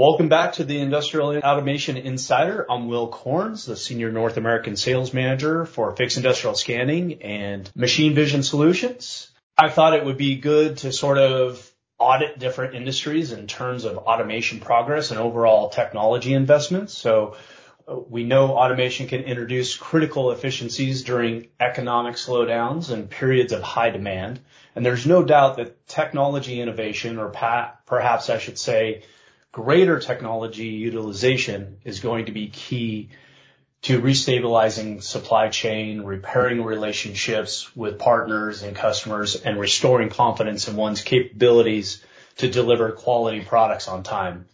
Welcome back to the Industrial Automation Insider. I'm Will Corns, the Senior North American Sales Manager for Fixed Industrial Scanning and Machine Vision Solutions. I thought it would be good to sort of audit different industries in terms of automation progress and overall technology investments. So uh, we know automation can introduce critical efficiencies during economic slowdowns and periods of high demand. And there's no doubt that technology innovation, or perhaps I should say greater technology utilization, is going to be key to restabilizing supply chain, repairing relationships with partners and customers, and restoring confidence in one's capabilities to deliver quality products on time.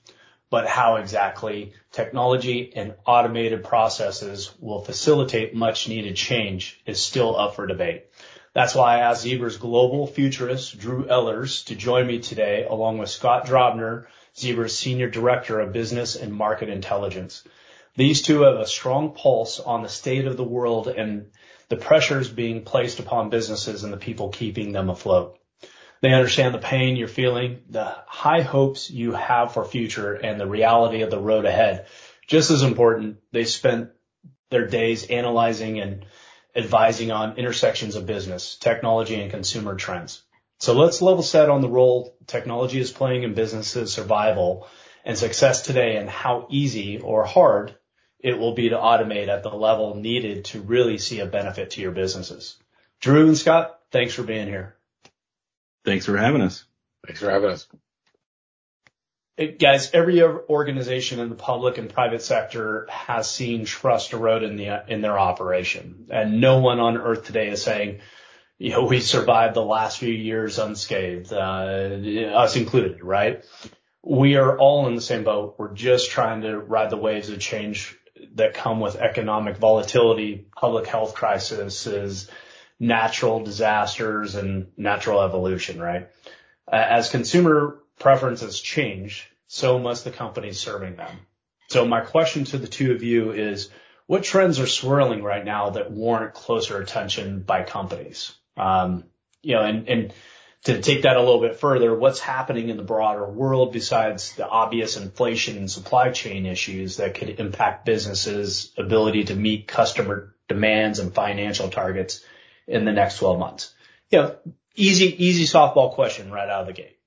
But how exactly technology and automated processes will facilitate much-needed change is still up for debate. That's why I asked Zebra's global futurist, Drew Ehlers, to join me today, along with Scott Drobner, Zebra's Senior Director of Business and Market Intelligence. These two have a strong pulse on the state of the world and the pressures being placed upon businesses and the people keeping them afloat. They understand the pain you're feeling, the high hopes you have for future, and the reality of the road ahead. Just as important, they spent their days analyzing and advising on intersections of business, technology, and consumer trends. So let's level set on the role technology is playing in businesses' survival and success today, and how easy or hard it will be to automate at the level needed to really see a benefit to your businesses. Drew and Scott, thanks for being here. Thanks for having us. Thanks for having us. Guys, every organization in the public and private sector has seen trust erode in their operation. And no one on earth today is saying, "We survived the last few years unscathed," uh, us included, right? We are all in the same boat. We're just trying to ride the waves of change that come with economic volatility, public health crises, natural disasters, and natural evolution, right? As consumer preferences change, so must the companies serving them. So my question to the two of you is, what trends are swirling right now that warrant closer attention by companies? Um, and and to take that a little bit further, what's happening in the broader world besides the obvious inflation and supply chain issues that could impact businesses' ability to meet customer demands and financial targets in the next 12 months? You know, easy easy softball question right out of the gate.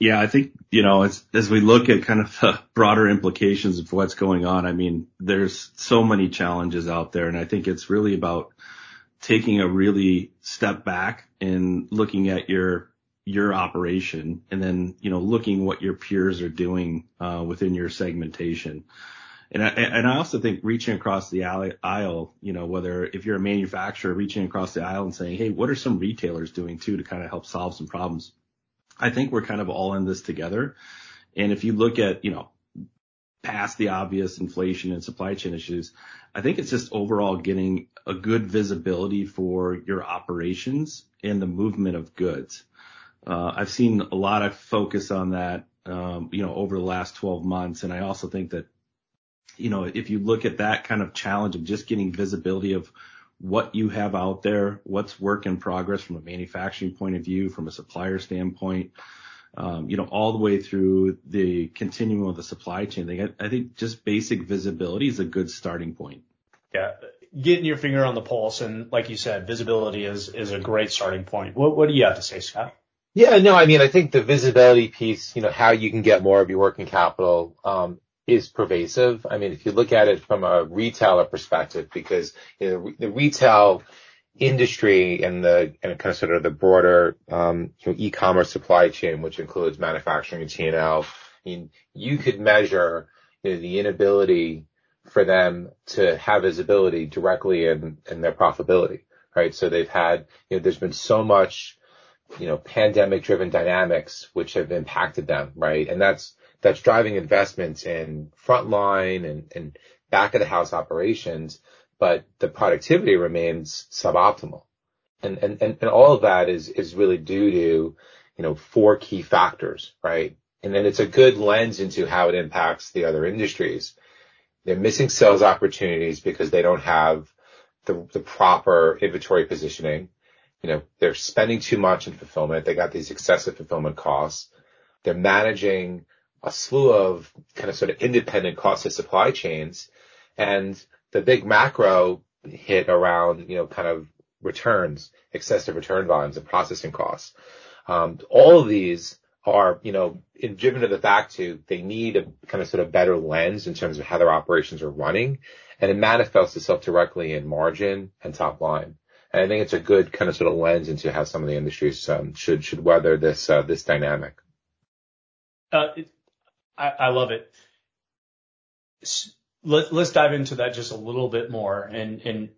Yeah, I think you know, as, as we look at kind of the broader implications of what's going on, I mean, there's so many challenges out there. And I think it's really about taking a really step back and looking at your your operation and then you know looking what your peers are doing uh, within your segmentation. And I, and I also think reaching across the aisle, you know, whether if you're a manufacturer, reaching across the aisle and saying, "Hey, what are some retailers doing too to kind of help solve some problems?" I think we're kind of all in this together. And if you look at past the obvious inflation and supply chain issues, I think it's just overall getting a good visibility for your operations and the movement of goods. Uh, I've seen a lot of focus on that um, you know, over the last 12 months. And I also think that you know, if you look at that kind of challenge of just getting visibility of what you have out there, what's work in progress from a manufacturing point of view, from a supplier standpoint, Um, all the way through the continuum of the supply chain, I think just basic visibility is a good starting point. Yeah. Getting your finger on the pulse, and like you said, visibility is a great starting point. What do you have to say, Scott? Yeah. No, I mean, I think the visibility piece, you know, how you can get more of your working capital um, is pervasive. I mean, if you look at it from a retailer perspective, because the retail industry and the and kind of sort of the broader um, e-commerce supply chain, which includes manufacturing and T&L, I mean, you could measure the inability for them to have visibility directly in in their profitability, right? So they've had, you know, there's been so much you know, pandemic-driven dynamics which have impacted them, right? And that's that's driving investments in frontline and back-of-the-house operations, but the productivity remains suboptimal. And and, and, and all of that is is really due to you know, four key factors, right? And then it's a good lens into how it impacts the other industries. They're missing sales opportunities because they don't have the the proper inventory positioning. You know, They're spending too much in fulfillment. They got these excessive fulfillment costs. They're managing a slew of kind of sort of independent cost of supply chains. And the big macro hit around, you know, kind of returns, excessive return volumes and processing costs. Um, all of these are, you know, driven to the fact to they need a kind of sort of better lens in terms of how their operations are running, and it manifests itself directly in margin and top line. And I think it's a good kind of sort of lens into how some of the industries um, should should weather this uh, this dynamic. Uh, I love it. Let, let's dive into that just a little bit more and, and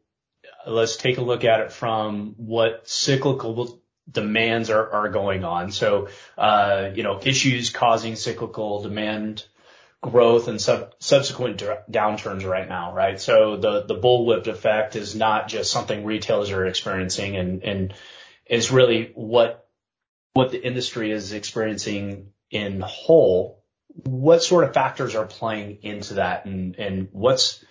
let's take a look at it from what cyclical demands are, are going on. So, uh, you know, issues causing cyclical demand growth and sub, subsequent downturns right now, right? So the, the bullwhip effect is not just something retailers are experiencing and, and it's really what, what the industry is experiencing in whole what sort of factors are playing into that and, and what's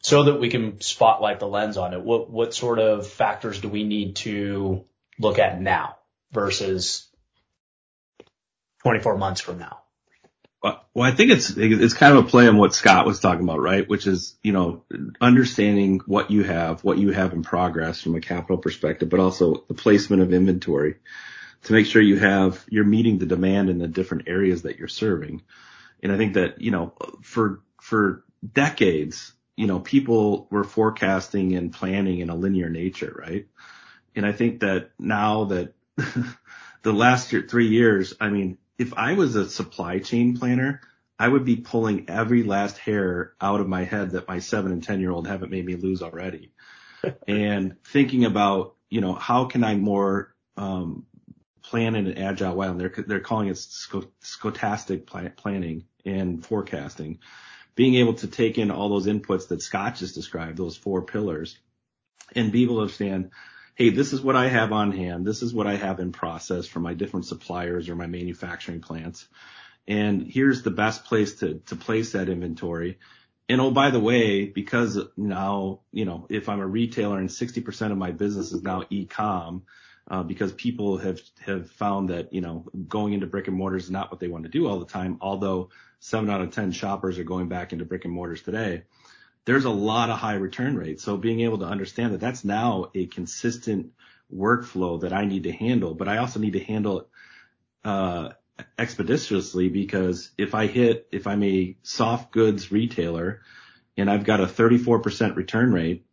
so that we can spotlight the lens on it? What, what sort of factors do we need to look at now versus 24 months from now? Well, I think it's, it's kind of a play on what Scott was talking about, right? Which is, you know, understanding what you have, what you have in progress from a capital perspective, but also the placement of inventory to make sure you have, you're meeting the demand in the different areas that you're serving. And I think that, you know, for, for decades, you know, people were forecasting and planning in a linear nature, right? And I think that now that the last year, three years, I mean, if I was a supply chain planner, I would be pulling every last hair out of my head that my seven and 10 year old haven't made me lose already. and thinking about, you know, how can I more, um, plan in an agile way. And they're, they're calling it stochastic planning and forecasting. Being able to take in all those inputs that Scott just described, those four pillars, and be able to understand, hey, this is what I have on hand. This is what I have in process from my different suppliers or my manufacturing plants. And here's the best place to, to place that inventory. And oh, by the way, because now, you know, if I'm a retailer and 60% of my business is now e-com, uh, because people have have found that you know going into brick and mortars is not what they want to do all the time. Although seven out of ten shoppers are going back into brick and mortars today, there's a lot of high return rates. So being able to understand that that's now a consistent workflow that I need to handle, but I also need to handle it uh, expeditiously because if I hit, if I'm a soft goods retailer and I've got a 34% return rate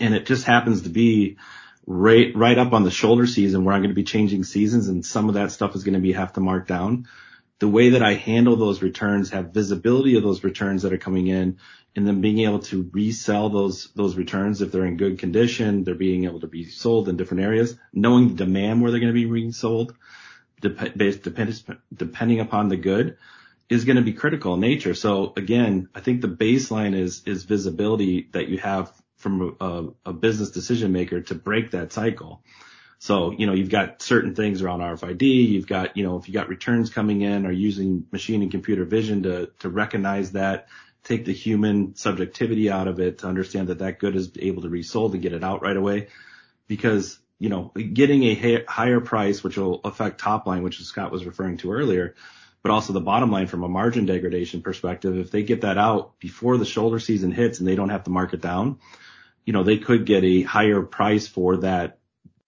and it just happens to be right, right up on the shoulder season where I'm going to be changing seasons and some of that stuff is going to be have to mark down. The way that I handle those returns, have visibility of those returns that are coming in and then being able to resell those, those returns if they're in good condition, they're being able to be sold in different areas, knowing the demand where they're going to be resold, dep- depending upon the good is going to be critical in nature. So again, I think the baseline is, is visibility that you have from a, a business decision maker to break that cycle. So, you know, you've got certain things around RFID. You've got, you know, if you got returns coming in or using machine and computer vision to, to recognize that, take the human subjectivity out of it to understand that that good is able to be sold and get it out right away. Because, you know, getting a higher price, which will affect top line, which Scott was referring to earlier, but also the bottom line from a margin degradation perspective, if they get that out before the shoulder season hits and they don't have to mark it down, you know, they could get a higher price for that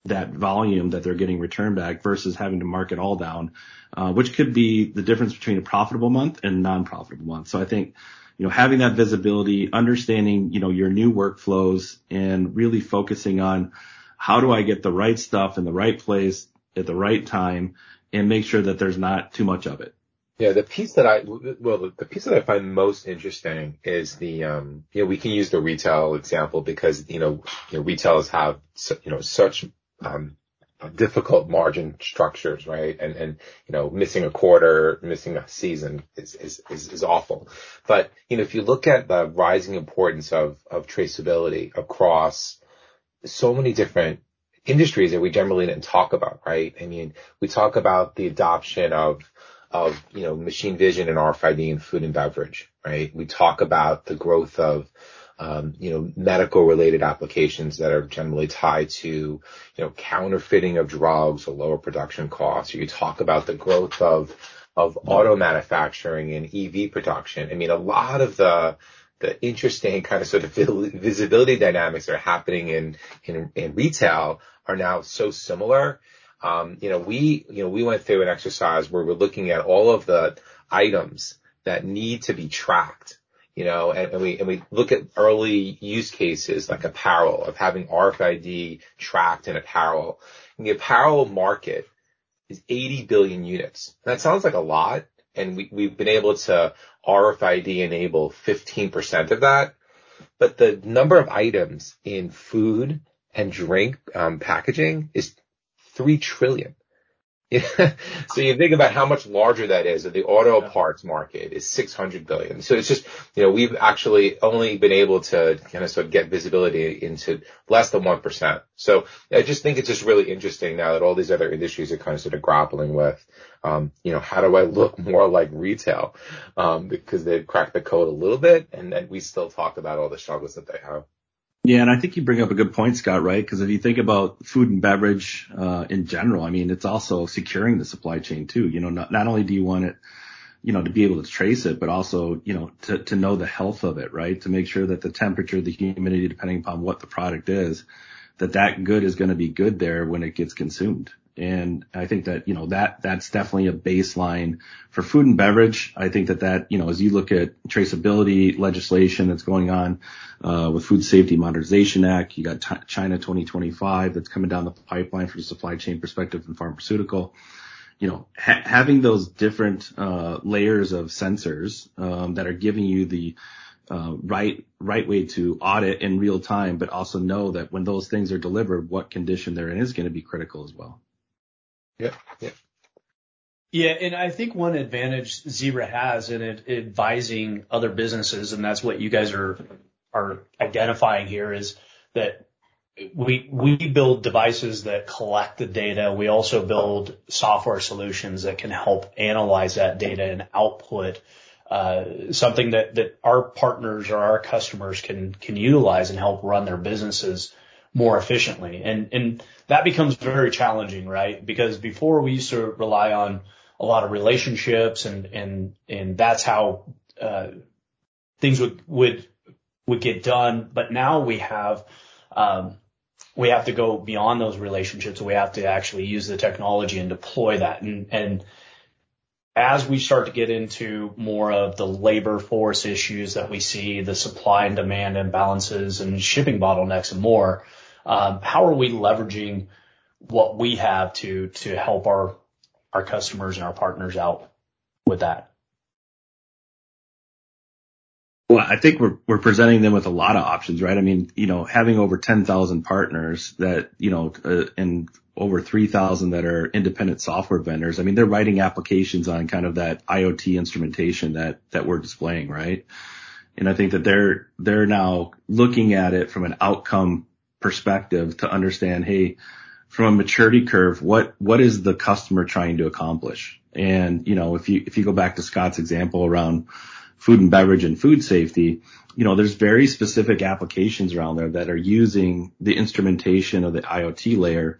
that volume that they're getting returned back versus having to mark it all down, uh, which could be the difference between a profitable month and non-profitable month. So I think, you know, having that visibility, understanding, you know, your new workflows and really focusing on how do I get the right stuff in the right place at the right time and make sure that there's not too much of it. Yeah, the piece that I well, the piece that I find most interesting is the um, you know, we can use the retail example because you know, you know retailers have you know such um, difficult margin structures, right? And and you know, missing a quarter, missing a season is is is, is awful. But you know, if you look at the rising importance of of traceability across so many different industries that we generally didn't talk about, right? I mean, we talk about the adoption of of, you know, machine vision and RFID in food and beverage, right? We talk about the growth of, um, you know, medical related applications that are generally tied to, you know, counterfeiting of drugs or lower production costs. You talk about the growth of, of auto manufacturing and EV production. I mean, a lot of the the interesting kind of sort of visibility dynamics that are happening in in, in retail are now so similar. Um, you know, we you know we went through an exercise where we're looking at all of the items that need to be tracked you know, and, and, we and we look at early use cases like apparel of having RFID tracked in apparel. And the apparel market is 80 billion units. that sounds like a lot, and we, we've been able to RFID enable 15% of that. But the number of items in food and drink um, packaging is 3 trillion. so you think about how much larger that is. The auto parts market is 600 billion. So it's just, you know, we've actually only been able to kind of sort of get visibility into less than 1%. So I just think it's just really interesting now that all these other industries are kind of sort of grappling with, um, you know, how do I look more like retail? Um, because they've cracked the code a little bit and then we still talk about all the struggles that they have. Yeah, and I think you bring up a good point, Scott, right? Because if you think about food and beverage uh, in general, I mean, it's also securing the supply chain too. You know, not, not only do you want it, you know, to be able to trace it, but also, you know, to, to know the health of it, right? To make sure that the temperature, the humidity, depending upon what the product is, that that good is going to be good there when it gets consumed. And I think that, you know, that, that's definitely a baseline for food and beverage. I think that that, you know, as you look at traceability legislation that's going on, uh, with Food Safety Modernization Act, you got t- China 2025 that's coming down the pipeline from a supply chain perspective in pharmaceutical. You know, ha- having those different, uh, layers of sensors, um, that are giving you the, uh, right right way to audit in real time, but also know that when those things are delivered, what condition they're in is going to be critical as well. Yeah. Yeah. Yeah, and I think one advantage Zebra has in advising other businesses, and that's what you guys are are identifying here, is that we we build devices that collect the data. We also build software solutions that can help analyze that data and output uh, something that that our partners or our customers can can utilize and help run their businesses more efficiently. And, and that becomes very challenging, right? Because before we used to rely on a lot of relationships and, and, and that's how, uh, things would, would, would get done. But now we have, um, we have to go beyond those relationships. We have to actually use the technology and deploy that. And, and as we start to get into more of the labor force issues that we see, the supply and demand imbalances and shipping bottlenecks and more, how are we leveraging what we have to to help our our customers and our partners out with that? Well, I think we're we're presenting them with a lot of options, right? I mean, you know, having over 10,000 partners that, you know, uh, and over 3,000 that are independent software vendors. I mean, they're writing applications on kind of that IoT instrumentation that that we're displaying, right? And I think that they're they're now looking at it from an outcome perspective to understand, hey, from a maturity curve, what, what is the customer trying to accomplish? And, you know, if you, if you go back to Scott's example around food and beverage and food safety, you know, there's very specific applications around there that are using the instrumentation of the IoT layer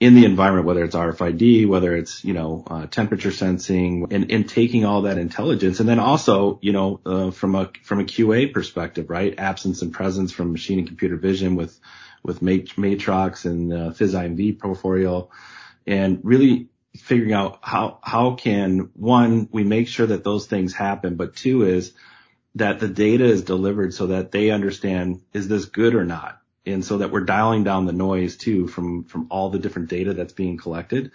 in the environment, whether it's RFID, whether it's, you know, uh, temperature sensing and, and taking all that intelligence. And then also, you know, uh, from a, from a QA perspective, right? Absence and presence from machine and computer vision with, with Matrox and uh, PhysIMV portfolio and really figuring out how, how can one, we make sure that those things happen, but two is that the data is delivered so that they understand, is this good or not? And so that we're dialing down the noise too from, from all the different data that's being collected.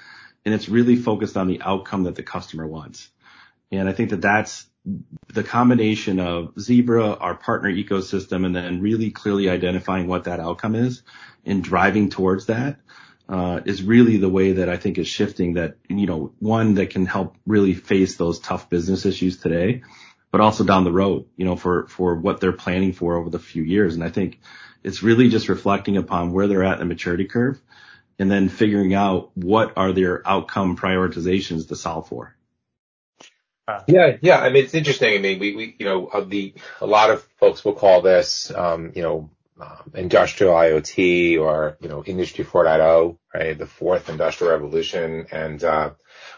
And it's really focused on the outcome that the customer wants. And I think that that's the combination of Zebra, our partner ecosystem, and then really clearly identifying what that outcome is and driving towards that uh, really the way that I think is shifting that, you know, one that can help really face those tough business issues today, but also down the road, you know, for, for what they're planning for over the few years. And I think it's really just reflecting upon where they're at in the maturity curve and then figuring out what are their outcome prioritizations to solve for. Yeah, yeah. I mean, it's interesting. I mean, we, we, you know, the, a lot of folks will call this, um, you know, um, industrial IoT or, you know, industry 4.0, right? The fourth industrial revolution. And, uh,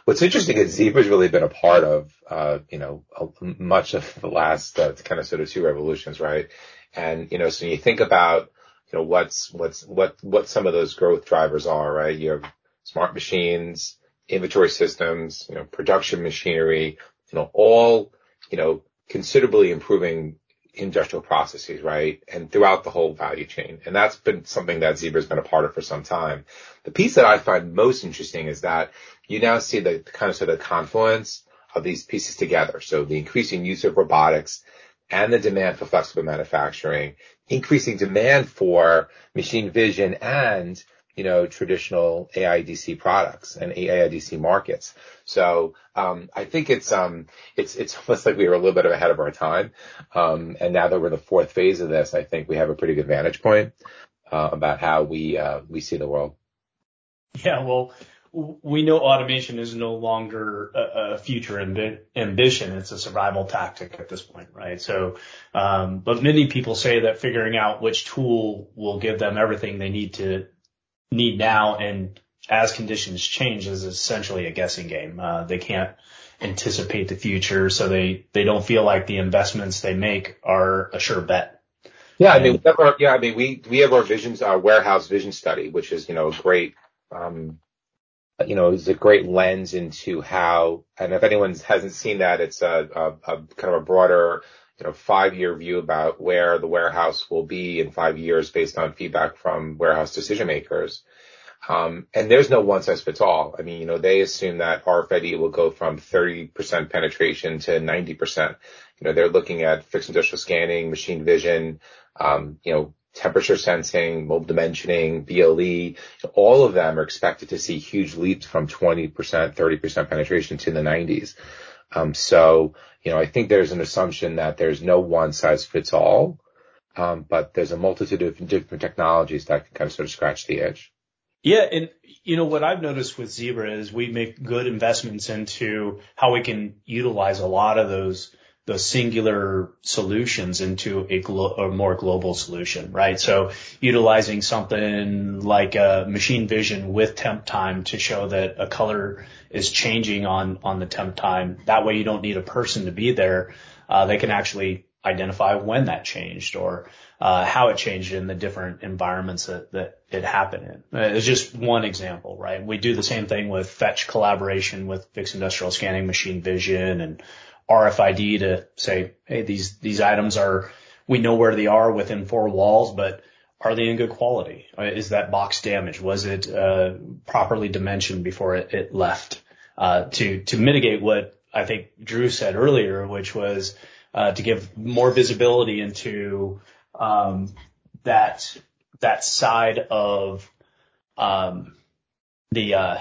what's interesting is Zebra's really been a part of, uh, you know, much of the last, uh, kind of sort of two revolutions, right? And, you know, so you think about, you know, what's, what's, what, what some of those growth drivers are, right? You have smart machines, inventory systems, you know, production machinery, you know, all, you know, considerably improving industrial processes, right? And throughout the whole value chain. And that's been something that Zebra's been a part of for some time. The piece that I find most interesting is that you now see the kind of sort of confluence of these pieces together. So the increasing use of robotics and the demand for flexible manufacturing, increasing demand for machine vision and you know, traditional AIDC products and AIDC markets. So, um, I think it's, um, it's, it's almost like we were a little bit ahead of our time. Um, and now that we're in the fourth phase of this, I think we have a pretty good vantage point, uh, about how we, uh, we see the world. Yeah. Well, we know automation is no longer a, future ambi- ambition. It's a survival tactic at this point, right? So, um, but many people say that figuring out which tool will give them everything they need to need now and as conditions change is essentially a guessing game. Uh, they can't anticipate the future, so they, they don't feel like the investments they make are a sure bet. Yeah, I mean, our, yeah, I mean, we, we have our visions, our warehouse vision study, which is, you know, a great, um, you know, is a great lens into how, and if anyone hasn't seen that, it's a, a, a kind of a broader, you know, five-year view about where the warehouse will be in five years based on feedback from warehouse decision makers. Um, and there's no one size fits all. I mean, you know, they assume that RFID will go from 30% penetration to 90%. You know, they're looking at fixed industrial scanning, machine vision, um, you know, temperature sensing, mobile dimensioning, BLE. All of them are expected to see huge leaps from 20%, 30% penetration to the 90s. Um, so, you know, I think there's an assumption that there's no one size fits all, um, but there's a multitude of different technologies that can kind of sort of scratch the itch. Yeah. And, you know, what I've noticed with Zebra is we make good investments into how we can utilize a lot of those the singular solutions into a, glo- a, more global solution, right? So utilizing something like a machine vision with Temptime to show that a color is changing on, on the Temptime. That way you don't need a person to be there. Uh, they can actually identify when that changed or uh, how it changed in the different environments that, that it happened in. Uh, it's just one example, right? We do the same thing with fetch collaboration with fixed industrial scanning, machine vision, and RFID to say, hey, these, these items are, we know where they are within four walls, but are they in good quality? Uh, is that box damaged? Was it, uh, properly dimensioned before it, it left? Uh, to, to mitigate what I think Drew said earlier, which was, uh, to give more visibility into, um, that, that side of, um, the, uh,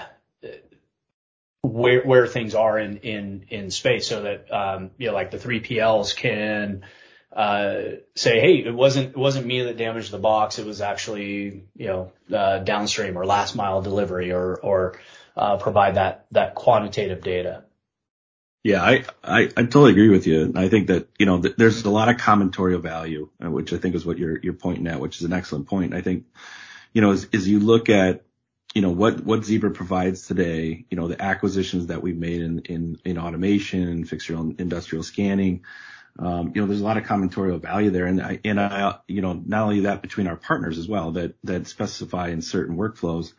where where things are in in in space so that um you know like the 3PLs can uh say hey it wasn't it wasn't me that damaged the box it was actually you know uh downstream or last mile delivery or or uh provide that that quantitative data yeah, I, I, totally agree with you. I think that, you know, th- there's a lot of combinatorial value, which I think is what you're, you're pointing at, which is an excellent point. I think, you know, as, as you look at you know, what, what Zebra provides today, you know, the acquisitions that we've made in, in, in automation and fixed industrial scanning, um, you know, there's a lot of combinatorial value there. And I, and I, you know, not only that between our partners as well that, that specify in certain workflows.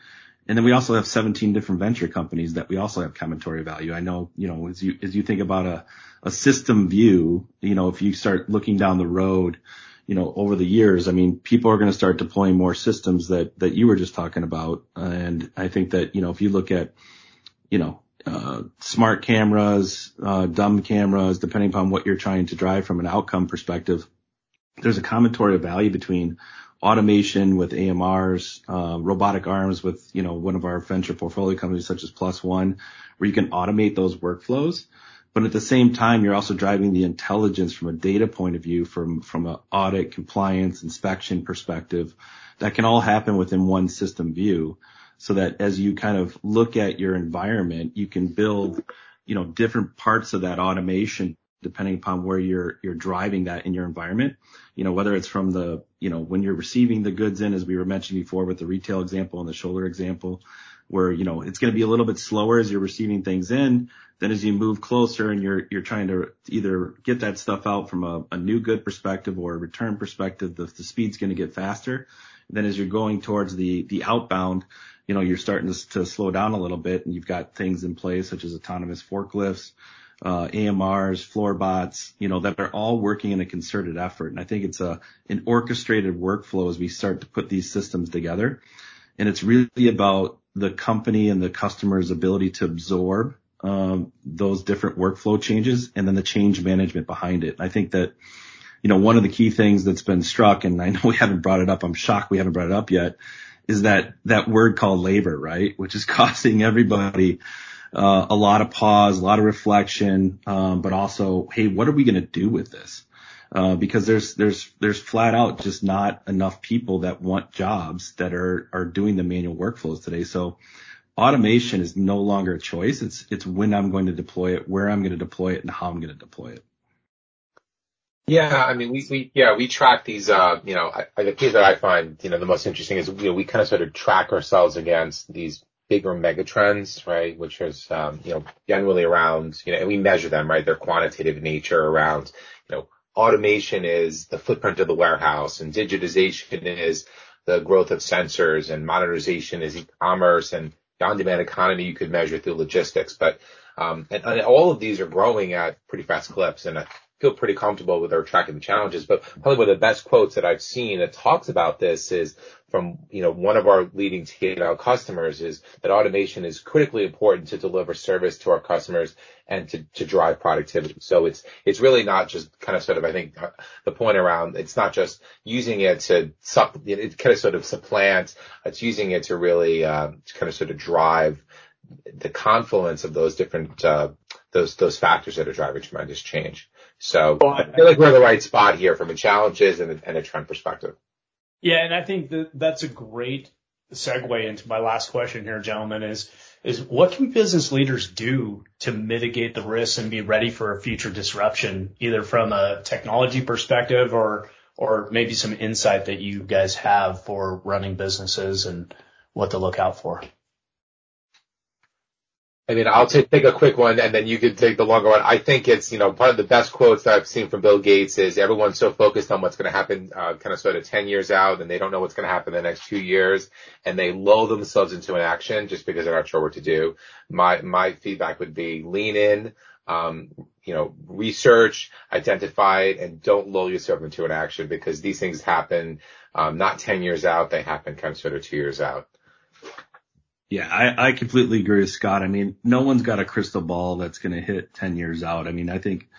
And then we also have 17 different venture companies that we also have combinatorial value. I know, you know, as you, as you think about a, a system view, you know, if you start looking down the road, you know, over the years, I mean, people are going to start deploying more systems that, that you were just talking about. And I think that, you know, if you look at, you know, uh, smart cameras, uh, dumb cameras, depending upon what you're trying to drive from an outcome perspective, there's a combinatorial value between automation with AMRs, uh, robotic arms with, you know, one of our venture portfolio companies such as Plus One, where you can automate those workflows. But at the same time, you're also driving the intelligence from a data point of view, from from an audit, compliance, inspection perspective. That can all happen within one system view, so that as you kind of look at your environment, you can build, you know, different parts of that automation depending upon where you're you're driving that in your environment. You know, whether it's from the, you know, when you're receiving the goods in, as we were mentioning before with the retail example and the shoulder example, where, you know, it's going to be a little bit slower as you're receiving things in. Then as you move closer and you're, you're trying to either get that stuff out from a, a new good perspective or a return perspective, the, the speed's going to get faster. then as you're going towards the, the outbound, you know, you're starting to, to slow down a little bit and you've got things in place such as autonomous forklifts, uh, AMRs, floor bots, you know, that are all working in a concerted effort. And I think it's a, an orchestrated workflow as we start to put these systems together. And it's really about the company and the customer's ability to absorb um, those different workflow changes and then the change management behind it. I think that, you know, one of the key things that's been struck, and I know we haven't brought it up, I'm shocked we haven't brought it up yet, is that, that word called labor, right? Which is costing everybody, uh, a lot of pause, a lot of reflection, um, but also, hey, what are we going to do with this? Uh, because there's there's there's flat out just not enough people that want jobs that are are doing the manual workflows today. So automation is no longer a choice. It's it's when I'm going to deploy it, where I'm going to deploy it, and how I'm going to deploy it. Yeah, I mean, we, we yeah we track these. Uh, you know, the piece that I find you know the most interesting is you know we kind of sort of track ourselves against these bigger megatrends, right? Which is um, you know generally around you know and we measure them, right? They're quantitative nature around you know automation is the footprint of the warehouse and digitization is the growth of sensors and modernization is e-commerce and on-demand economy you could measure through logistics. But um, and, and, all of these are growing at pretty fast clips. And feel pretty comfortable with our tracking the challenges. But probably one of the best quotes that I've seen that talks about this is from, you know, one of our leading T&L customers is that automation is critically important to deliver service to our customers and to, to drive productivity. So it's, it's really not just kind of sort of, I think uh, the point around, it's not just using it to sup, it kind of sort of supplant, it's using it to really, uh, to kind of sort of drive the confluence of those different, uh, those, those factors that are driving tremendous change. So I feel like we're in the right spot here from a challenges and a, and a trend perspective. Yeah, and I think that that's a great segue into my last question here, gentlemen, is is what can business leaders do to mitigate the risks and be ready for a future disruption, either from a technology perspective or or maybe some insight that you guys have for running businesses and what to look out for? I mean, I'll take, take a quick one and then you can take the longer one. I think it's, you know, part of the best quotes that I've seen from Bill Gates is everyone's so focused on what's going to happen, uh, kind of sort of 10 years out and they don't know what's going to happen in the next two years and they lull themselves into an action just because they're not sure what to do. My, my feedback would be lean in, um, you know, research, identify it and don't lull yourself into an action because these things happen, um, not 10 years out. They happen kind of sort of two years out. Yeah, I, I completely agree with Scott. I mean, no one's got a crystal ball that's going to hit 10 years out. I mean, I think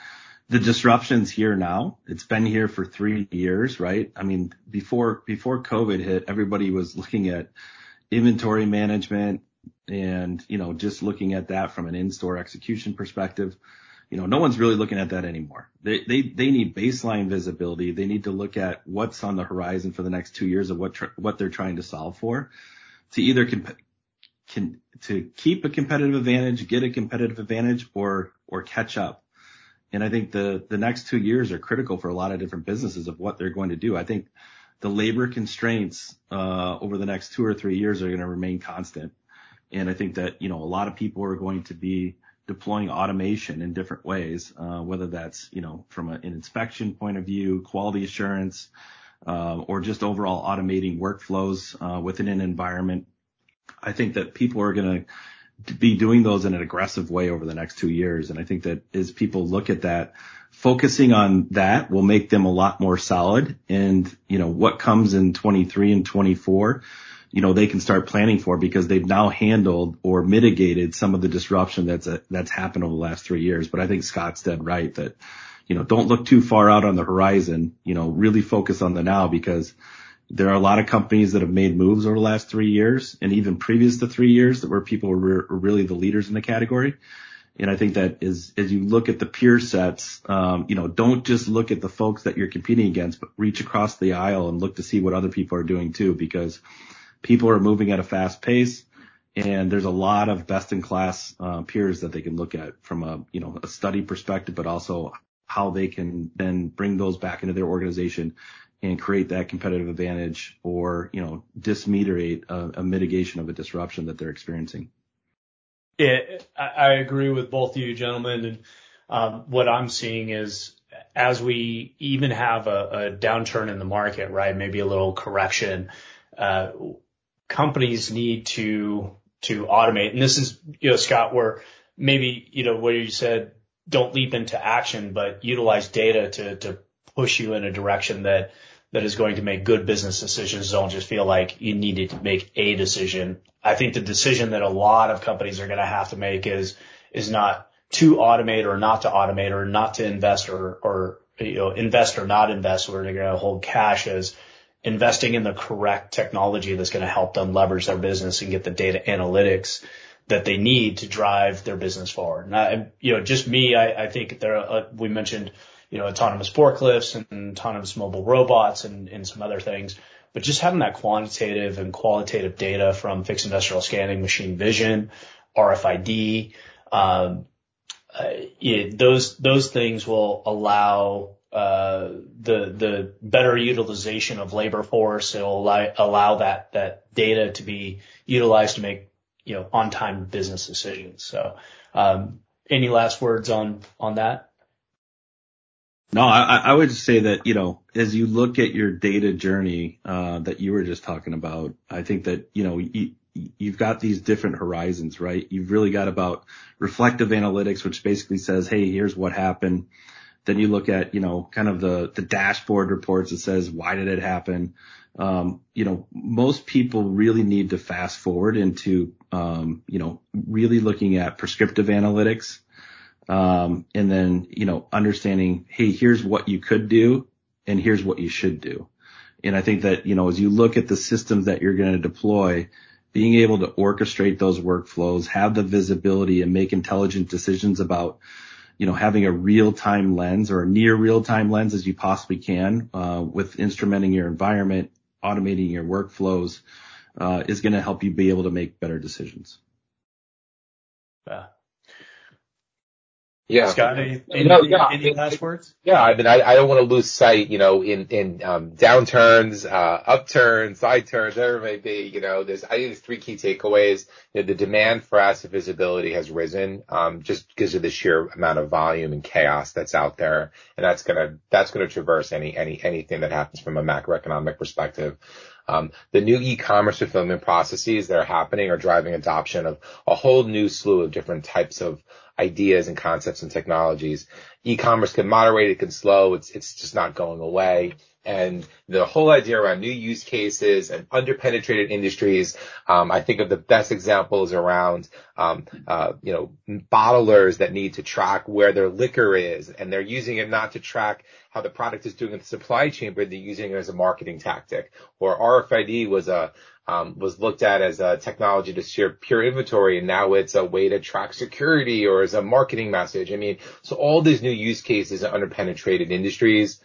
the disruption's here now. It's been here for three years, right? I mean, before, before COVID hit, everybody was looking at inventory management and, you know, just looking at that from an in-store execution perspective. You know, no one's really looking at that anymore. They, they, they need baseline visibility. They need to look at what's on the horizon for the next two years of what, tr- what they're trying to solve for to either comp- can to keep a competitive advantage, get a competitive advantage, or or catch up. And I think the the next two years are critical for a lot of different businesses of what they're going to do. I think the labor constraints uh, over the next two or three years are going to remain constant. And I think that you know a lot of people are going to be deploying automation in different ways, uh, whether that's you know from an inspection point of view, quality assurance, uh, or just overall automating workflows uh, within an environment I think that people are going to be doing those in an aggressive way over the next two years. And I think that as people look at that, focusing on that will make them a lot more solid. And, you know, what comes in 23 and 24, you know, they can start planning for because they've now handled or mitigated some of the disruption that's, a, that's happened over the last three years. But I think Scott's dead right that, you know, don't look too far out on the horizon, you know, really focus on the now because there are a lot of companies that have made moves over the last three years and even previous to three years that where people were, really the leaders in the category. And I think that is, as you look at the peer sets, um, you know, don't just look at the folks that you're competing against, but reach across the aisle and look to see what other people are doing too, because people are moving at a fast pace and there's a lot of best in class uh, peers that they can look at from a, you know, a study perspective, but also how they can then bring those back into their organization and create that competitive advantage or, you know, dismediate a, a mitigation of a disruption that they're experiencing. Yeah, I agree with both of you gentlemen. And um, what I'm seeing is as we even have a, a, downturn in the market, right? Maybe a little correction. Uh, companies need to to automate, and this is you know Scott, where maybe you know where you said don't leap into action, but utilize data to to push you in a direction that that is going to make good business decisions. Don't just feel like you needed to make a decision. I think the decision that a lot of companies are going to have to make is is not to automate or not to automate or not to invest or or you know invest or not invest. Where they're going to hold cash as investing in the correct technology that's going to help them leverage their business and get the data analytics that they need to drive their business forward. And I, you know, just me, I, I think there, uh, we mentioned, you know, autonomous forklifts and autonomous mobile robots and, and some other things, but just having that quantitative and qualitative data from fixed industrial scanning, machine vision, RFID, um, uh, it, those, those things will allow, uh, the, the better utilization of labor force. It'll allow, allow that, that data to be utilized to make you know, on-time business decisions. So, um, any last words on on that? No, I, I would say that, you know, as you look at your data journey, uh, that you were just talking about, I think that, you know, you, you've got these different horizons, right? You've really got about reflective analytics, which basically says, Hey, here's what happened. Then you look at, you know, kind of the, the dashboard reports that says, why did it happen? Um, you know, most people really need to fast forward into, um, you know, really looking at prescriptive analytics. Um, and then, you know, understanding, Hey, here's what you could do and here's what you should do. And I think that, you know, as you look at the systems that you're going to deploy, being able to orchestrate those workflows, have the visibility and make intelligent decisions about, you know, having a real-time lens or a near real-time lens as you possibly can, uh, with instrumenting your environment, automating your workflows, uh, is gonna help you be able to make better decisions. Yeah. Yeah. Scott, any, any, no, yeah, any last words? Yeah, I mean, I, I don't want to lose sight, you know, in, in, um, downturns, uh, upturns, side turns, whatever it may be, you know, there's, I think there's three key takeaways. You know, the demand for asset visibility has risen, um, just because of the sheer amount of volume and chaos that's out there. And that's gonna, that's gonna traverse any, any, anything that happens from a macroeconomic perspective. Um, the new e-commerce fulfillment processes that are happening are driving adoption of a whole new slew of different types of ideas and concepts and technologies. E-commerce can moderate, it can slow, it's, it's just not going away. And the whole idea around new use cases and underpenetrated industries, um, I think of the best examples around, um, uh, you know, bottlers that need to track where their liquor is, and they're using it not to track how the product is doing in the supply chain, but they're using it as a marketing tactic. Or RFID was a um, was looked at as a technology to share pure inventory, and now it's a way to track security or as a marketing message. I mean, so all these new use cases in underpenetrated industries,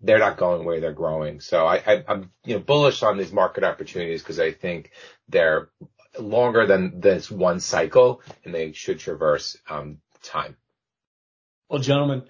they're not going where they're growing. So I, I'm you know bullish on these market opportunities because I think they're longer than this one cycle, and they should traverse um, time. Well, gentlemen,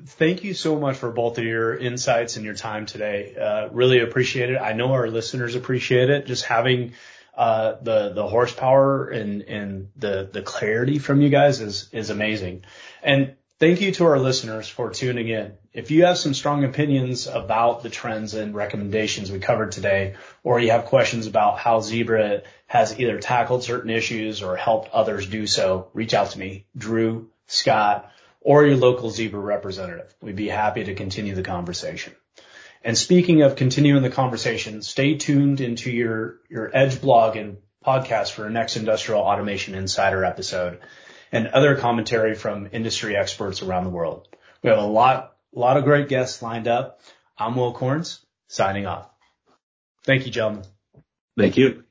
Thank you so much for both of your insights and your time today. Uh, really appreciate it. I know our listeners appreciate it. Just having uh, the the horsepower and and the the clarity from you guys is is amazing. And thank you to our listeners for tuning in. If you have some strong opinions about the trends and recommendations we covered today, or you have questions about how Zebra has either tackled certain issues or helped others do so, reach out to me, Drew, Scott or your local Zebra representative. We'd be happy to continue the conversation. And speaking of continuing the conversation, stay tuned into your, your Edge blog and podcast for our next Industrial Automation Insider episode and other commentary from industry experts around the world. We have a lot, a lot of great guests lined up. I'm Will Corns, signing off. Thank you, gentlemen. Thank you.